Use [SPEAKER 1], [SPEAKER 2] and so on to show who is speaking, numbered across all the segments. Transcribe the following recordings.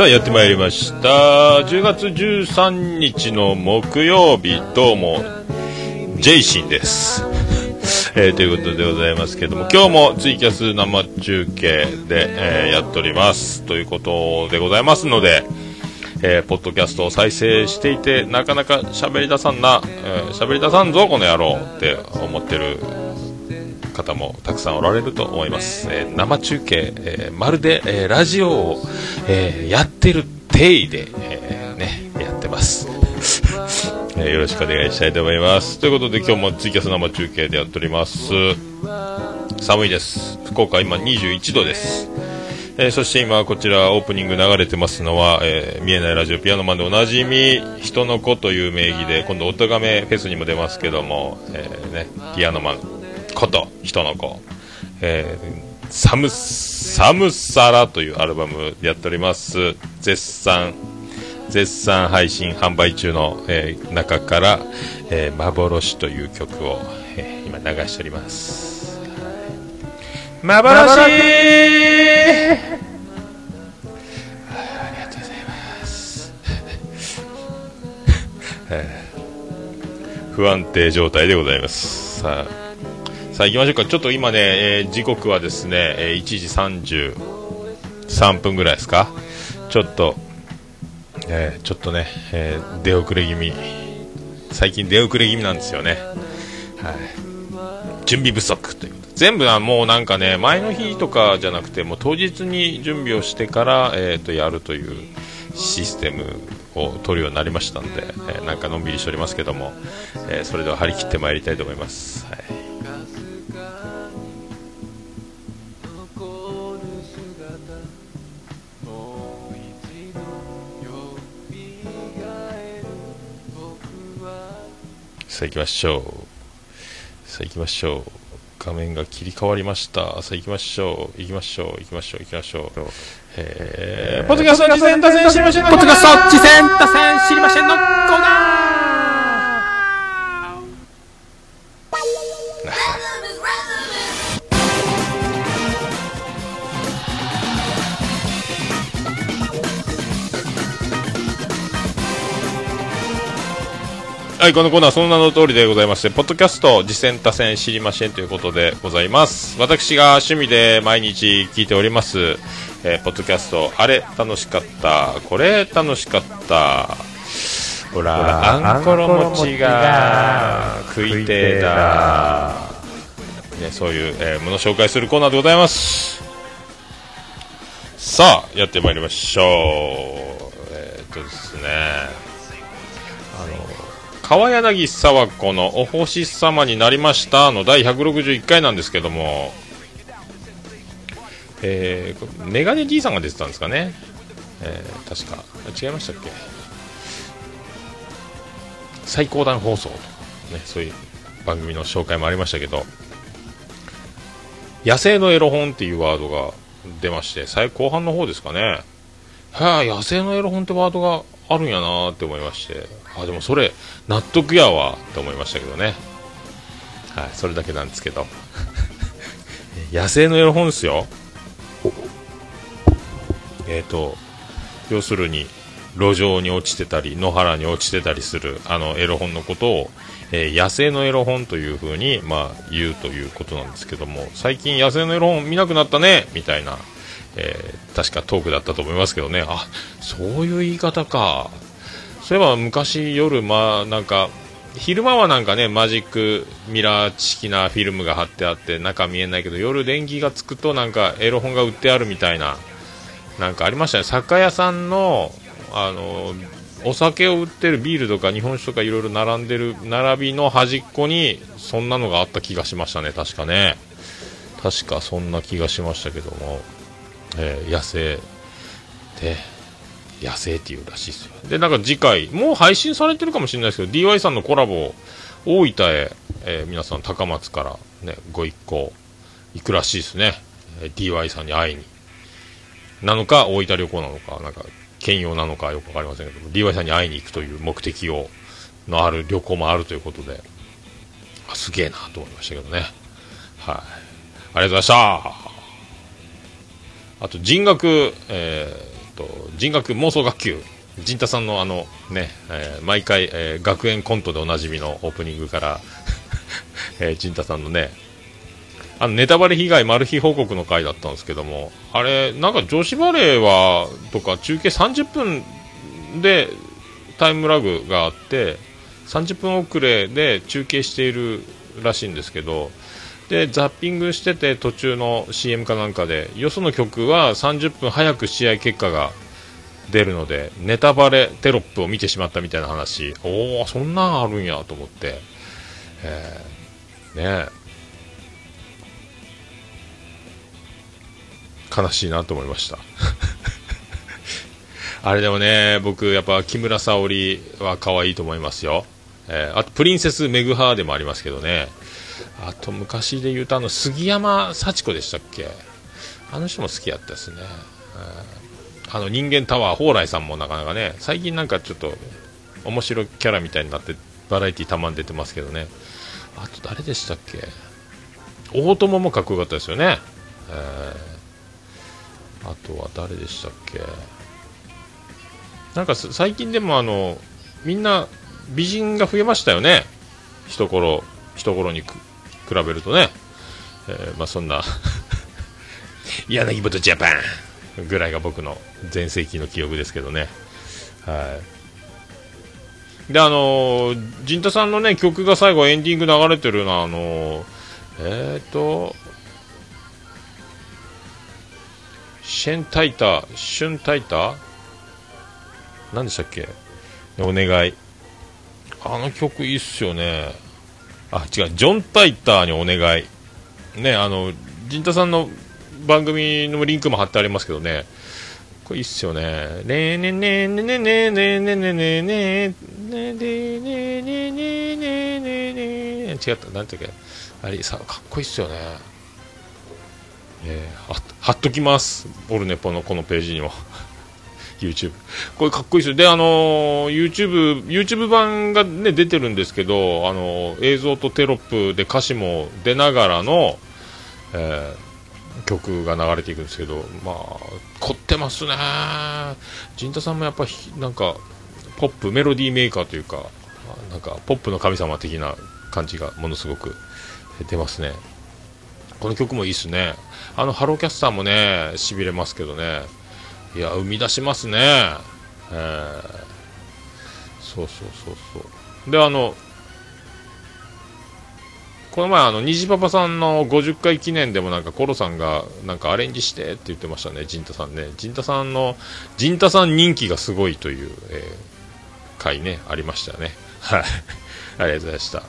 [SPEAKER 1] さあやってまいりました。10月13日の木曜日どうもジェイシンです。えー、ということでございますけども今日もツイキャス生中継で、えー、やっております。ということでございますのでえー、ポッドキャストを再生していてなかなか喋り出さんな喋、えー、り出さんぞこの野郎って思ってる方もたくさんおられると思います、えー、生中継、えまるで、えラジオを、えやてる体で、えね、やってます。よろしくお願いしたいと思います。ということで今日もツイキャス生中継でやっております。寒いです。福岡今21度です。えー、そして今こちらオープニング流れてますのは、えー、見えないラジオピアノマンでおなじみ人の子という名義で今度おとがめフェスにも出ますけども、えー、ね、ピアノマンこと人の子、えー、サムサムサラというアルバムやっております。絶賛絶賛配信販売中の、えー、中から、えー、幻という曲を、えー、今流しております。幻。ありがとうございます。不安定状態でございます。さあさあ行きましょうか。ちょっと今ね、えー、時刻はですね、えー、1時33分ぐらいですか。ちょっと、えー、ちょっとね、えー、出遅れ気味。最近出遅れ気味なんですよね。はい。準備不足という全部はもうなんかね前の日とかじゃなくてもう当日に準備をしてから、えー、とやるというシステムを取るようになりましたんで、えー、なんかのんびりしておりますけども、えー、それでは張り切ってまいりたいと思います。はい。さあ行きましょう。さあ行きましょう。画面が切り替わりました。さあ行きましょう。行きましょう。行きましょう。行きましょう。えー、ポッドキャスト次戦打線知りませんのポッドキャスト次戦打線知りませんのコーナーはい、このコーナーその名の通りでございまして、ポッドキャスト、実践多戦知りませんということでございます。私が趣味で毎日聞いております、えー、ポッドキャスト、あれ楽しかった、これ楽しかった、ほら、あんころ餅が食いてえだ、ね、そういう、えー、もの紹介するコーナーでございます。さあ、やってまいりましょう。えー、っとですね、川柳沢子のお星様になりましたの第161回なんですけども、えー、メガネ D さんが出てたんですかね。えー、確か。違いましたっけ最高段放送とか、ね、そういう番組の紹介もありましたけど、野生のエロ本っていうワードが出まして、最後半の方ですかね。はあ、野生のエロ本ってワードがあるんやなって思いまして、あ、でもそれ、納得やわって思いましたけどね。はい、それだけなんですけど。野生のエロ本ですよ。えっ、ー、と、要するに、路上に落ちてたり、野原に落ちてたりする、あの、エロ本のことを、えー、野生のエロ本というふうに、まあ、言うということなんですけども、最近野生のエロ本見なくなったね、みたいな、えー、確かトークだったと思いますけどね、あそういう言い方か、そういえば昔夜、まあ、なんか、昼間はなんかね、マジックミラー式なフィルムが貼ってあって、中見えないけど、夜電気がつくとなんかエロ本が売ってあるみたいな、なんかありましたね。酒屋さんの、あの、お酒を売ってるビールとか日本酒とかいろいろ並んでる並びの端っこにそんなのがあった気がしましたね。確かね。確かそんな気がしましたけども。えー、野生で野生っていうらしいですよ。でなんか次回もう配信されてるかもしれないですけど DY さんのコラボ大分へ、えー、皆さん高松からねご一行行くらしいですね、えー、DY さんに会いに。なのか大分旅行なのかなんか兼用なのかよく分かりませんけど DY さんに会いに行くという目的をのある旅行もあるということであすげえなと思いましたけどね。はい。ありがとうございました。あと人学、えー、と人学妄想学級。陣太さんのあのね、えー、毎回、えー、学園コントでおなじみのオープニングから、えー、陣太さんのねあのネタバレ被害マル秘報告の回だったんですけどもあれなんか女子バレーはとか中継30分でタイムラグがあって30分遅れで中継しているらしいんですけどでザッピングしてて途中の CM かなんかでよその曲は30分早く試合結果が出るのでネタバレテロップを見てしまったみたいな話。おおそんなんあるんやと思って、えー、ね悲しいなと思いました。あれでもね僕やっぱ木村沙織は可愛いと思いますよ、えー、あとプリンセスメグハーでもありますけどね。あと昔で言うとあの杉山幸子でしたっけ？あの人も好きやったですね、あの人間タワー蓬莱さんもなかなかね最近なんかちょっと面白いキャラみたいになってバラエティーたまに出てますけどね。あと誰でしたっけ？大友もかっこよかったですよね、えー、あとは誰でしたっけ？なんか最近でもあのみんな美人が増えましたよね。一頃一頃に比べるとね、えー、まあそんな 柳本ジャパンぐらいが僕の全盛期の記憶ですけどね。はい。で、あのー、陣太さんのね、曲が最後エンディング流れてるのは、あのー、えっ、ー、と、シェンタイタ、シュンタイタ何でしたっけ？お願い。あの曲いいっすよね。あ、違う、ジョン・タイターにお願い。ね、あの、陣太さんの番組のリンクも貼ってありますけどね、これいいっすよね。ねえねえねえねえねえねえねえねえねえねえねえねえねえねねねねねね違った、なんていうか、あれさ、かっこいいっすよね。えー、は貼っときます。オルネポのこのページにも。YouTube。これかっこいいですよ。で、あの、YouTube、YouTube 版がね、出てるんですけど、あの、映像とテロップで歌詞も出ながらの、えー、曲が流れていくんですけど、まあ、凝ってますね。陣太さんもやっぱ、なんか、ポップ、メロディーメーカーというか、なんか、ポップの神様的な感じがものすごく出ますね。この曲もいいっすね。あの、ハローキャスターもね、痺れますけどね。いや生み出しますね。えー、そうそうそうそう。であのこの前あの虹パパさんの50回記念でもなんかコロさんがなんかアレンジしてって言ってましたね陣太さんね。陣太さんの陣太さん人気がすごいという、えー、回ねありましたね。はい。ありがとうございました。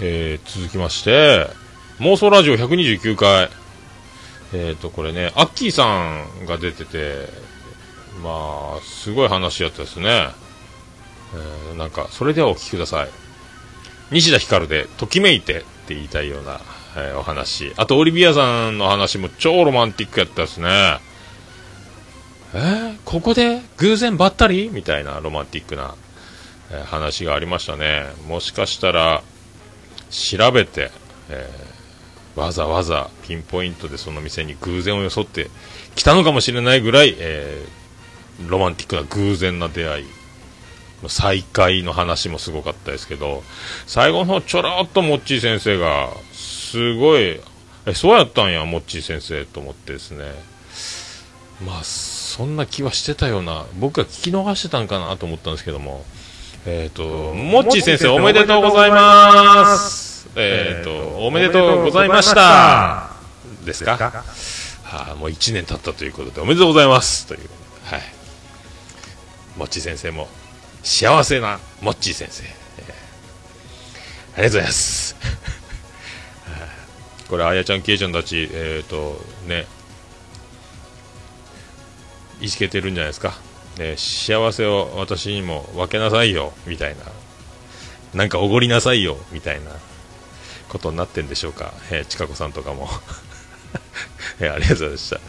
[SPEAKER 1] えー、続きまして妄想ラジオ129回えっ、ー、と、これね、アッキーさんが出てて、まあ、すごい話やったですね。えー、なんか、それではお聞きください。西田ひかるで、ときめいてって言いたいような、えー、お話。あと、オリビアさんの話も超ロマンティックやったですね。えー、ここで偶然ばったり？みたいなロマンティックな、え、話がありましたね。もしかしたら、調べて、えーわざわざピンポイントでその店に偶然を装って来たのかもしれないぐらい、えー、ロマンティックな偶然な出会い。再会の話もすごかったですけど最後の方ちょろっとモッチー先生がすごいえそうやったんやモッチー先生と思ってですね。まあそんな気はしてたような僕は聞き逃してたんかなと思ったんですけども。えっ、ー、とモッチー先生おめでとうございます。えっ、ー、と、おめでとうございました。ですか？はあ、もう1年経ったということで、おめでとうございますという。はい。もっち先生も、幸せなもっち先生。えー、ありがとうございます。これ、あやちゃん、けいちゃんたち、えっ、ー、と、ね、いじけてるんじゃないですか？ね、幸せを私にも分けなさいよ、みたいな。なんかおごりなさいよ、みたいな。ことになってんでしょうか、えー、ちかこさんとかも、えー、ありがとうございました。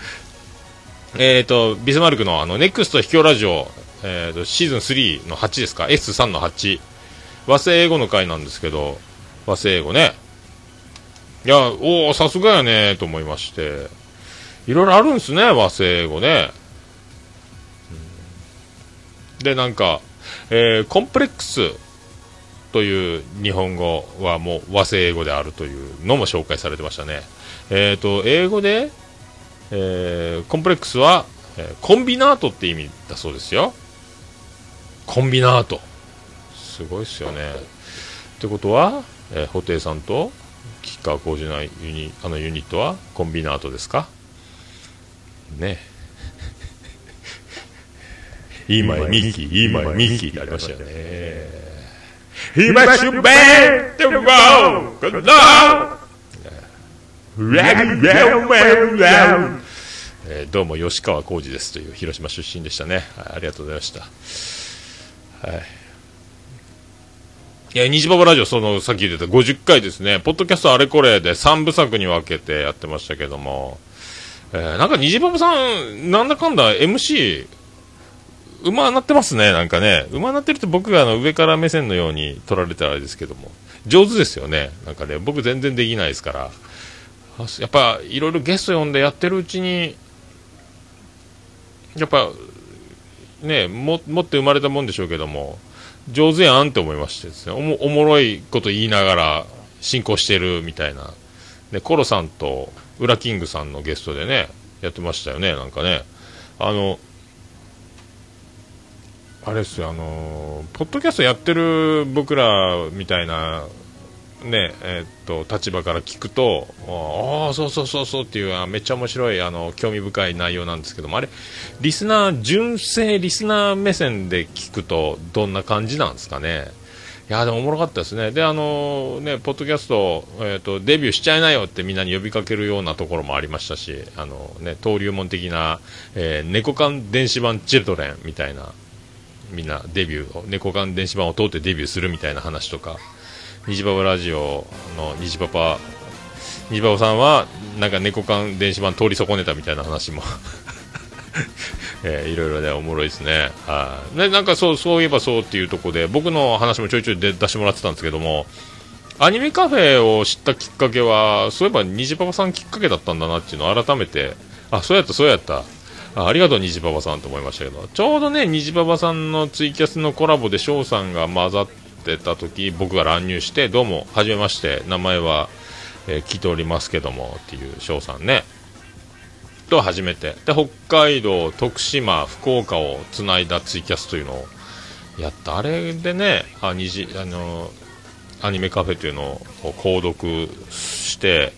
[SPEAKER 1] えっ、ー、と、ビスマルクのあの、ネクスト秘境ラジオ、えーと、シーズン3の8ですか、S3 の8、和製英語の回なんですけど、和製英語ね。いや、おお、さすがやね、と思いまして、いろいろあるんですね、和製英語ね。で、なんか、えー、コンプレックスという日本語はもう和製英語であるというのも紹介されてましたね。えっ、ー、と、英語で、えー、コンプレックスは、えー、コンビナートって意味だそうですよ。コンビナート。すごいっすよね。ってことは、えー、布袋さんと吉川浩司のユニあのユニットはコンビナートですか？ね。今ミッキー、今ミッキーってありましたよね。今しゅべってもう、えー、どうも吉川浩司ですという広島出身でしたね、はい、ありがとうございました。はい。いや、虹パパラジオ、その、さっき言ってた50回ですね、ポッドキャストあれこれで3部作に分けてやってましたけども、えー、なんか虹パパさん、なんだかんだ MC、うまなってますね、なんかね。うまなってるって僕があの上から目線のように撮られたらあれですけども、上手ですよね。なんかね、僕全然できないですから。やっぱ、いろいろゲスト呼んでやってるうちに、やっぱ、ね、も、持って生まれたもんでしょうけども、上手やんって思いましてですね、おもおもろいこと言いながら進行してるみたいな。で、コロさんと、ウラキングさんのゲストでね、やってましたよね、なんかね。あの、あれですよ、あのポッドキャストやってる僕らみたいな、ね、えー、っと、立場から聞くと、ああ、そうそうそうそうっていう、めっちゃ面白い、あの、興味深い内容なんですけども、あれ、リスナー、純正リスナー目線で聞くと、どんな感じなんですかね。いやでもおもろかったですね。で、あのね、ポッドキャスト、えっ、ー、と、デビューしちゃいなよってみんなに呼びかけるようなところもありましたし、あのね、登竜門的な、えー、猫缶電子版チルドレンみたいな、みんなデビューを、猫缶電子版を通ってデビューするみたいな話とか、虹パパラジオの虹パパ、虹パパさんは、なんか猫缶電子版通り損ねたみたいな話も えー、いろいろね、おもろいですね。はい、ね、なんかそう、そういえばそうっていうとこで、僕の話もちょいちょい出してもらってたんですけども、アニメカフェを知ったきっかけは、そういえば虹パパさんきっかけだったんだなっていうのを改めて、あ、そうやった、そうやった。あありがとう、虹パパさんと思いましたけど、ちょうどね、虹パパさんのツイキャスのコラボで翔さんが混ざってた時、僕が乱入して、どうも、はじめまして、名前は、えー、聞いておりますけども、っていう翔さんね。と初めて。で北海道、徳島、福岡をつないだツイキャスというのをやった。あれでねあじあのアニメカフェというのを購読して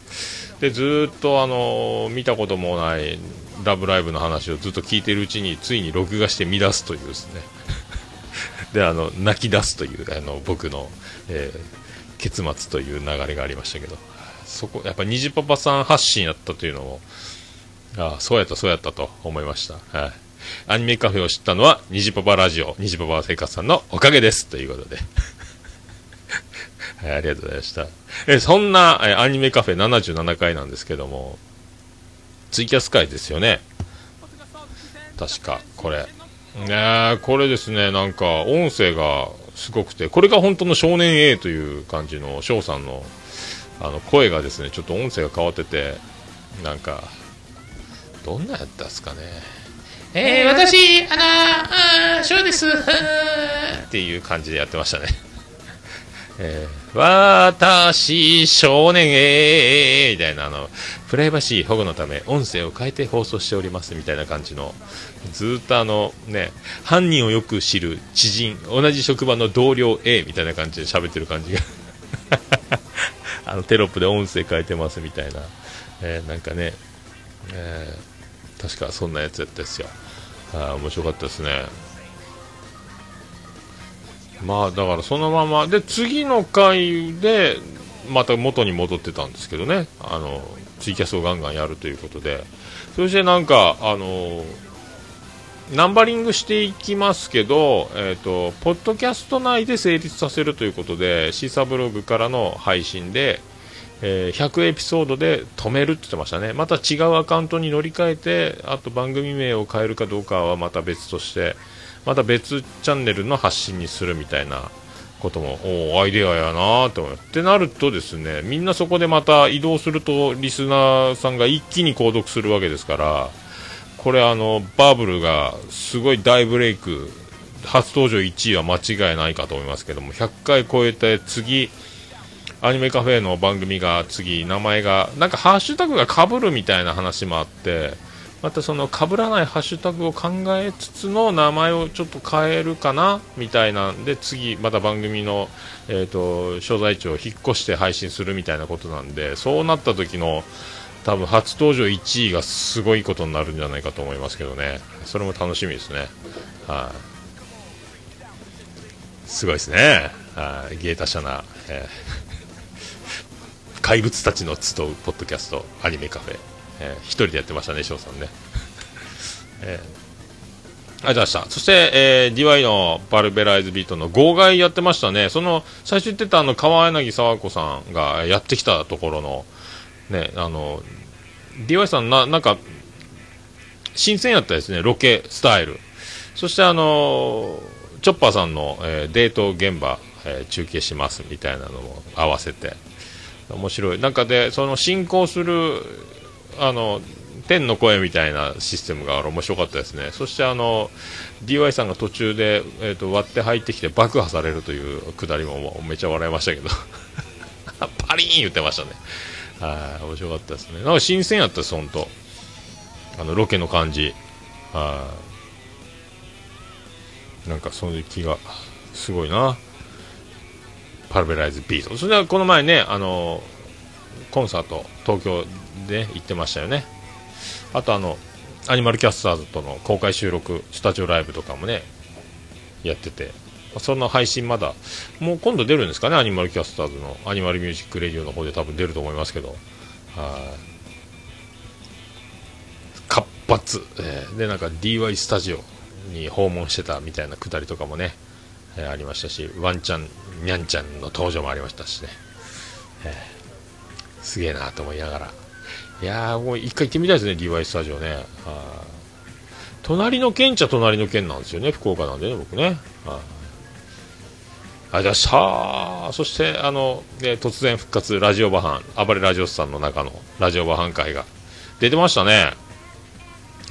[SPEAKER 1] でずっとあの見たこともない「ラブライブ!」の話をずっと聞いてるうちについに録画して見出すというですね であの泣き出すというあの僕の、えー、結末という流れがありましたけどそこやっぱ虹パパさん発信やったというのをああ、そうやった、そうやったと思いました。はい。アニメカフェを知ったのは、虹パパラジオ、虹パパ生活さんのおかげです。ということで。はい、ありがとうございました。え、そんな、え、アニメカフェ77回なんですけども、ツイキャス会ですよね。確か、これ。ねこれですね、なんか、音声がすごくて、これが本当の少年 A という感じの翔さんの、あの、声がですね、ちょっと音声が変わってて、なんか、どんなやったっすかね。えー、私、あのー、そうです。っていう感じでやってましたね。えー、私、少年えー、みたいな、あの、プライバシー保護のため、音声を変えて放送しております、みたいな感じの、ずっとあの、ね、犯人をよく知る知人、同じ職場の同僚 A みたいな感じで喋ってる感じが あの、テロップで音声変えてます、みたいな、えー、なんかね、えー、確かそんなやつやったですよ。あ面白かったですね。まあだからそのままで次の回でまた元に戻ってたんですけどね。あのツイキャスをガンガンやるということで。そしてなんかあのナンバリングしていきますけど、えーと、ポッドキャスト内で成立させるということでシーサーブログからの配信で、えー、100エピソードで止めるって言ってましたね、また違うアカウントに乗り換えて、あと番組名を変えるかどうかはまた別として、また別チャンネルの発信にするみたいな、こともおおアイデアやなと思って。なるとですねみんなそこでまた移動するとリスナーさんが一気に購読するわけですからこれあのバブルがすごい大ブレイク初登場1位は間違いないかと思いますけども100回超えて次アニメカフェの番組が次名前がなんかハッシュタグがかぶるみたいな話もあってまたその被らないハッシュタグを考えつつの名前をちょっと変えるかなみたいなんで次また番組の、えーと、所在地を引っ越して配信するみたいなことなんでそうなった時の多分初登場1位がすごいことになるんじゃないかと思いますけどね。それも楽しみですね。はい、すごいですね。はい。芸達者な、えー、怪物たちの集うポッドキャストアニメカフェ。えー、一人でやってましたね、翔さんね。えー、ありがとうございました。そして、えー、DY のパルベライズビートの号外やってましたね。その、最初言ってたあの、川柳沢子さんがやってきたところの、ね、あの、DY さんな、なんか、新鮮やったですね、ロケスタイル。そしてあのチョッパーさんの、えー、デート現場、えー、中継しますみたいなのも合わせて、面白い。なんかで、その進行するあの天の声みたいなシステムが面白かったですね、そしてあの DY さんが途中で、えーと、割って入ってきて爆破されるというくだりもめっちゃ笑いましたけど。パリーン言ってましたね、はい面白かったですね、なんか新鮮やったです、本当、あのロケの感じ、はい。なんかそういう気がすごいな、パルベライズビート、それではこの前ね、あのコンサート、東京で行ってましたよね。あとあのアニマルキャスターズとの公開収録スタジオライブとかもねやってて。その配信まだもう今度出るんですかねアニマルキャスターズのアニマルミュージックレディオの方で多分出ると思いますけど。はい。活発、えー、でなんか DY スタジオに訪問してたみたいなくだりとかもね、えー、ありましたしワンちゃんにゃんちゃんの登場もありましたしね、えー、すげえなと思いながら。いやーもう一回行ってみたいですね DY スタジオね。隣の県っちゃ隣の県なんですよね福岡なんでね僕ね。ありがとうございましたそしてあの、ね、突然復活ラジオバハン暴れラジオスさんの中のラジオバハン会が出てましたね。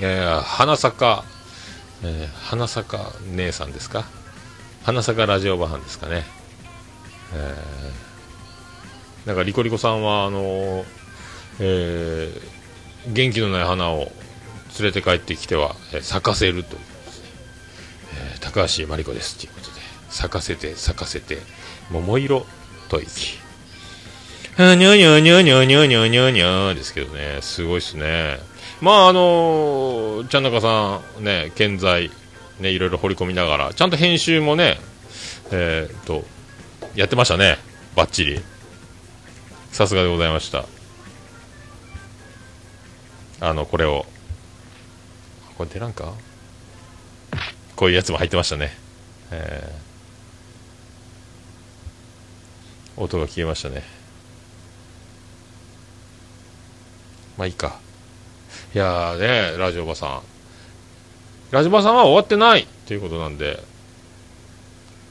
[SPEAKER 1] えー、花坂、えー、花坂姉さんですか？花坂ラジオバハンですかね。えー、なんかリコリコさんはあのえー、元気のない花を連れて帰ってきては、えー、咲かせるという、えー、高橋真理子ですということで咲かせて咲かせて桃色吐息。にゃにゃにゃにゃにゃにゃにゃにゃですけどね。すごいですね。まああのー、ちゃん中さんね健在ねいろいろ掘り込みながらちゃんと編集もねえー、っとやってましたね。バッチリ。さすがでございました。あのこれを。これ出らんか？こういうやつも入ってましたね、えー、音が消えましたね。まあいいか。いやーねラジオばさん。ラジオばさんは終わってない。ということなんで。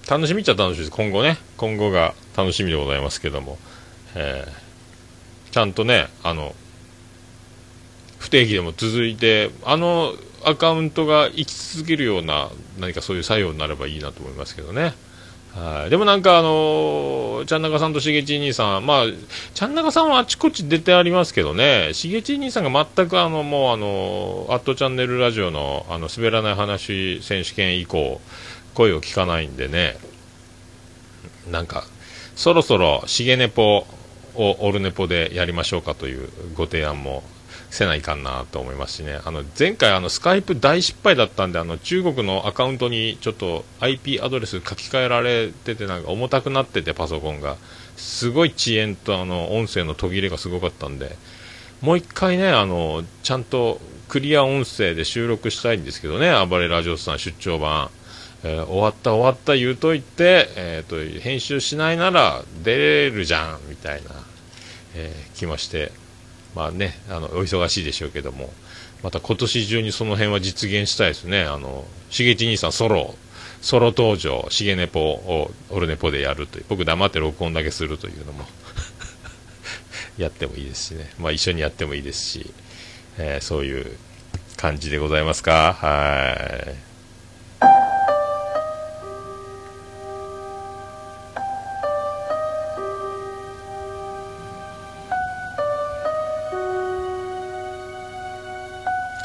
[SPEAKER 1] 楽しみっちゃ楽しみです。今後ね。今後が楽しみでございますけども、えー、ちゃんとねあの不定期でも続いてあのアカウントが生き続けるような何かそういう作用になればいいなと思いますけどね。はい。でもなんかあのちゃんなかさんとしげち兄さん、まあ、ちゃんなかさんはあちこち出てありますけどね、しげち兄さんが全くあの、もうあの、アットチャンネルラジオの、あの、滑らない話選手権以降、声を聞かないんでね、なんか、そろそろ、しげねぽオルネポでやりましょうかというご提案もせないかなと思いますしね、あの前回、あのスカイプ大失敗だったんで、あの中国のアカウントにちょっと IP アドレス書き換えられてて、なんか重たくなってて、パソコンが、すごい遅延とあの音声の途切れがすごかったんで、もう一回ね、あのちゃんとクリア音声で収録したいんですけどね、暴れラジオさん出張版。えー、終わった終わった言うといて、えーと、編集しないなら出れるじゃんみたいな、えー、気ましてまあね、あのお忙しいでしょうけども、また今年中にその辺は実現したいですね、あのしげち兄さんソロソロ登場、しげネポをオルネポでやるという、僕黙って録音だけするというのも やってもいいですしね、まあ一緒にやってもいいですし、えー、そういう感じでございますか？はい。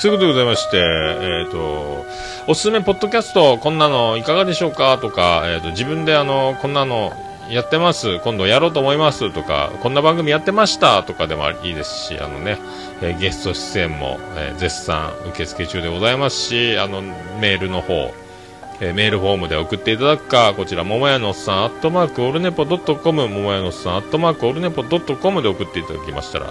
[SPEAKER 1] そういうことでございまして、えっ、ー、と、おすすめポッドキャスト、こんなのいかがでしょうか？とか、えっ、ー、と、自分であの、こんなのやってます、今度やろうと思いますとか、こんな番組やってましたとかでもいいですし、あのね、えー、ゲスト出演も、え絶賛受付中でございますし、あの、メールの方、えメールフォームで送っていただくか、こちら、桃屋のおっさん、アットマークオルネポドットコム、桃屋のおっさん、アットマークオルネポドットコムで送っていただきましたら、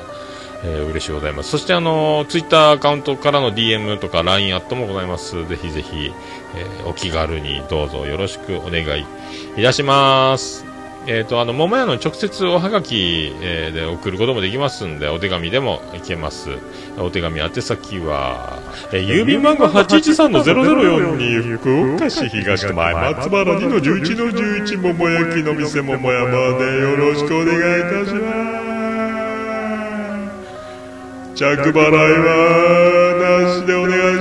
[SPEAKER 1] えー、嬉しいございます。そしてあの、ツイッターアカウントからの DM とか LINE アットもございます。ぜひぜひ、えー、お気軽にどうぞよろしくお願いいたします。えっ、ー、と、あの、桃屋の直接おはがき、えー、で送ることもできますんで、お手紙でもいけます。お手紙宛先は、えー、郵便番号813-0042福岡市東区前松原2の11の11桃焼きの店桃屋までよろしくお願いいたします。着払いはなしでお願いします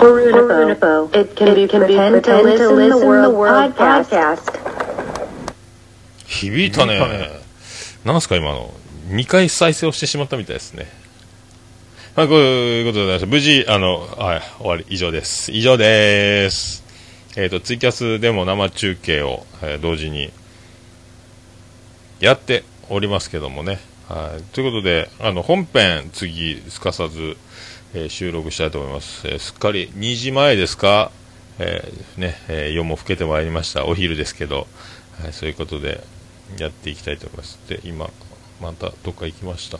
[SPEAKER 2] info. It can be pretend to listen the world podcast.
[SPEAKER 1] 響いたね。なんすか今の。2回再生をしてしまったみたいですね。はい、こういうことでございました。無事、あの、はい、終わり、以上です。以上です。えっ、ー、と、ツイキャスでも生中継を、えー、同時にやっておりますけどもね。はい、ということで、あの、本編、次、すかさず、えー、収録したいと思います、えー、すっかり2時前ですか、えー、ねえ夜も更けてまいりました。お昼ですけど、はい、そういうことでやっていきたいと思います。で今またどっか行きました。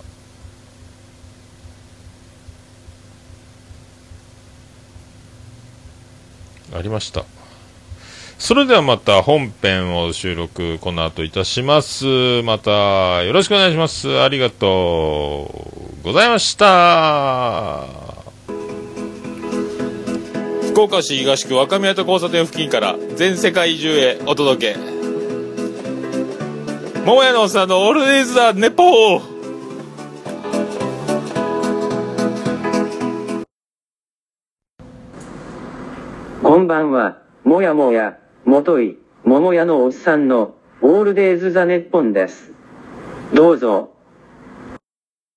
[SPEAKER 1] ありました。それではまた本編を収録この後いたします。またよろしくお願いします。ありがとうございました。福岡市東区若宮と交差点付近から全世界中へお届け桃屋のおっさんのオールディーズ・ザ・ネポー
[SPEAKER 3] こんばんは、もやもや、もとい、桃屋のおっさんの、オールデイズ・ザ・ネッポンです。どうぞ。